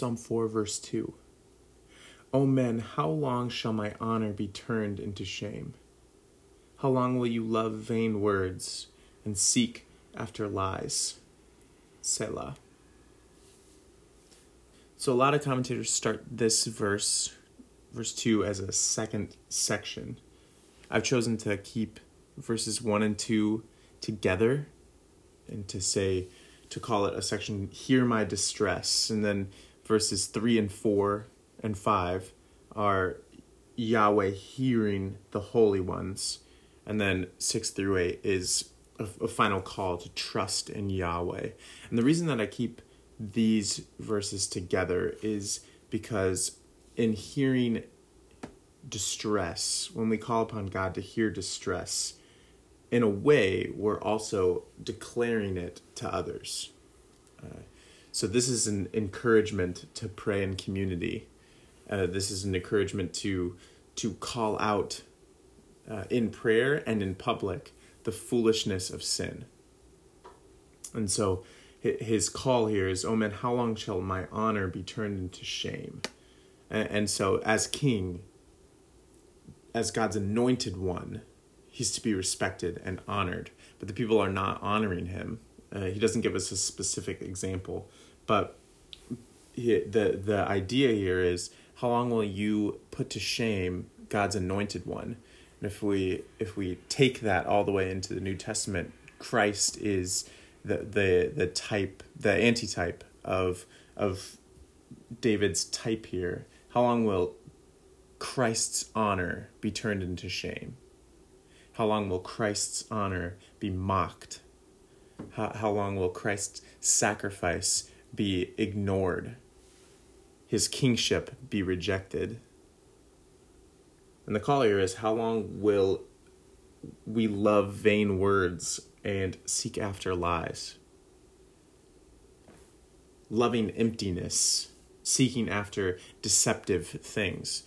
Psalm 4, verse 2. O men, how long shall my honor be turned into shame? How long will you love vain words and seek after lies? Selah. So, a lot of commentators start this verse, verse 2, as a second section. I've chosen to keep verses 1 and 2 together and to say, to call it a section, Hear My Distress. And then verses 3 and 4 and 5 are Yahweh hearing the holy ones. And then 6 through 8 is a, a, final call to trust in Yahweh. And the reason that I keep these verses together is because in hearing distress, when we call upon God to hear distress, in a way, we're also declaring it to others. Uh, so this is an encouragement to pray in community. Uh, this is an encouragement to to call out uh, in prayer and in public the foolishness of sin. And so his call here is, "Oh man, how long shall my honor be turned into shame?" And, and so, as king, as God's anointed one, he's to be respected and honored. But the people are not honoring him. Uh, he doesn't give us a specific example, but he, the the idea here is how long will you put to shame God's anointed one? And if we if we take that all the way into the New Testament, Christ is the the the type, the antitype of of David's type here. How long will Christ's honor be turned into shame? How long will Christ's honor be mocked? How, how long will Christ's sacrifice be ignored? His kingship be rejected? And the call here is how long will we love vain words and seek after lies? Loving emptiness, seeking after deceptive things.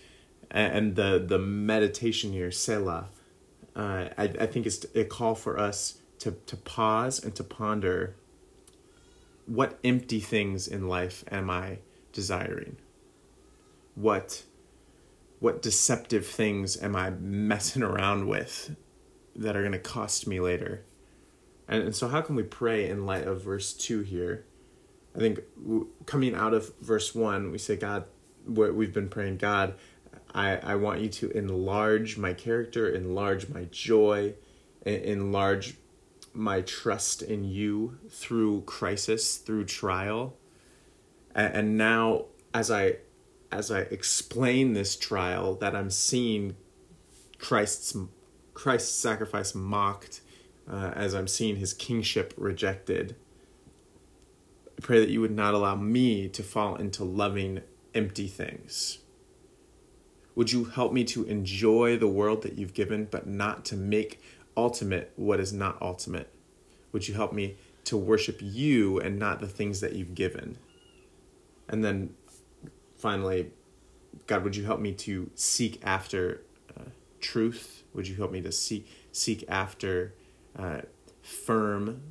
And the, the meditation here, Selah, uh, I, I think it's a call for us to, to pause and to ponder what empty things in life am I desiring? What what deceptive things am I messing around with that are going to cost me later? And, and so, how can we pray in light of verse 2 here? I think coming out of verse 1, we say, God, what we've been praying, God, I, I want you to enlarge my character, enlarge my joy, enlarge my trust in you through crisis, through trial. And, now, as I as I explain this trial, that I'm seeing Christ's Christ's sacrifice mocked, uh, as I'm seeing His kingship rejected. I pray that you would not allow me to fall into loving empty things would you help me to enjoy the world that you've given, but not to make ultimate what is not ultimate? Would you help me to worship you and not the things that you've given? And then finally, God, would you help me to seek after uh, truth? Would you help me to seek seek after uh, firm,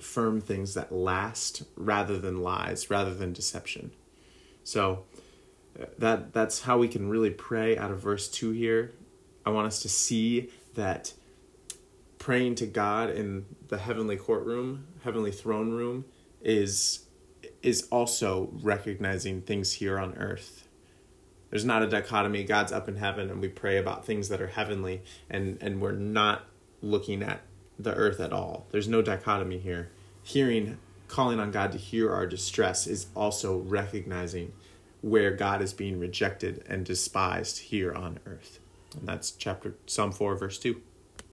firm things that last, rather than lies, rather than deception? So that that's how we can really pray out of verse 2 here i want us to see that praying to god in the heavenly courtroom heavenly throne room is is also recognizing things here on earth there's not a dichotomy god's up in heaven and we pray about things that are heavenly and and we're not looking at the earth at all there's no dichotomy here hearing calling on god to hear our distress is also recognizing where God is being rejected and despised here on earth. And that's chapter Psalm 4 verse 2.